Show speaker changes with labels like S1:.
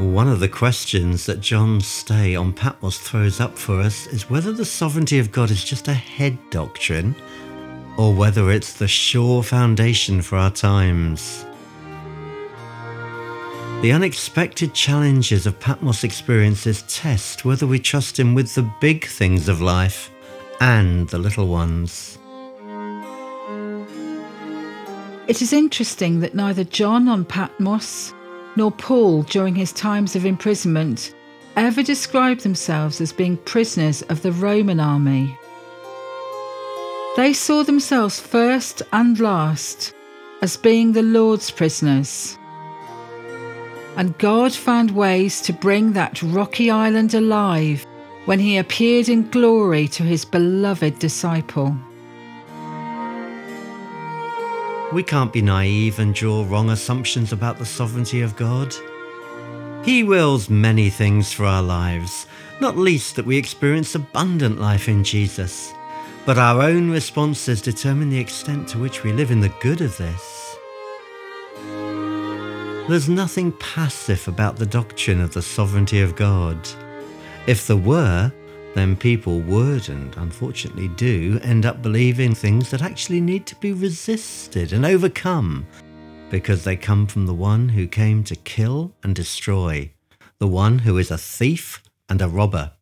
S1: One of the questions that John's stay on Patmos throws up for us is whether the sovereignty of God is just a head doctrine or whether it's the sure foundation for our times. The unexpected challenges of Patmos experiences test whether we trust Him with the big things of life and the little ones.
S2: It is interesting that neither John on Patmos nor Paul during his times of imprisonment ever described themselves as being prisoners of the Roman army. They saw themselves first and last as being the Lord's prisoners. And God found ways to bring that rocky island alive when he appeared in glory to his beloved disciple.
S1: We can't be naive and draw wrong assumptions about the sovereignty of God. He wills many things for our lives, not least that we experience abundant life in Jesus. But our own responses determine the extent to which we live in the good of this. There's nothing passive about the doctrine of the sovereignty of God. If there were, then people would, and unfortunately do, end up believing things that actually need to be resisted and overcome because they come from the one who came to kill and destroy, the one who is a thief and a robber.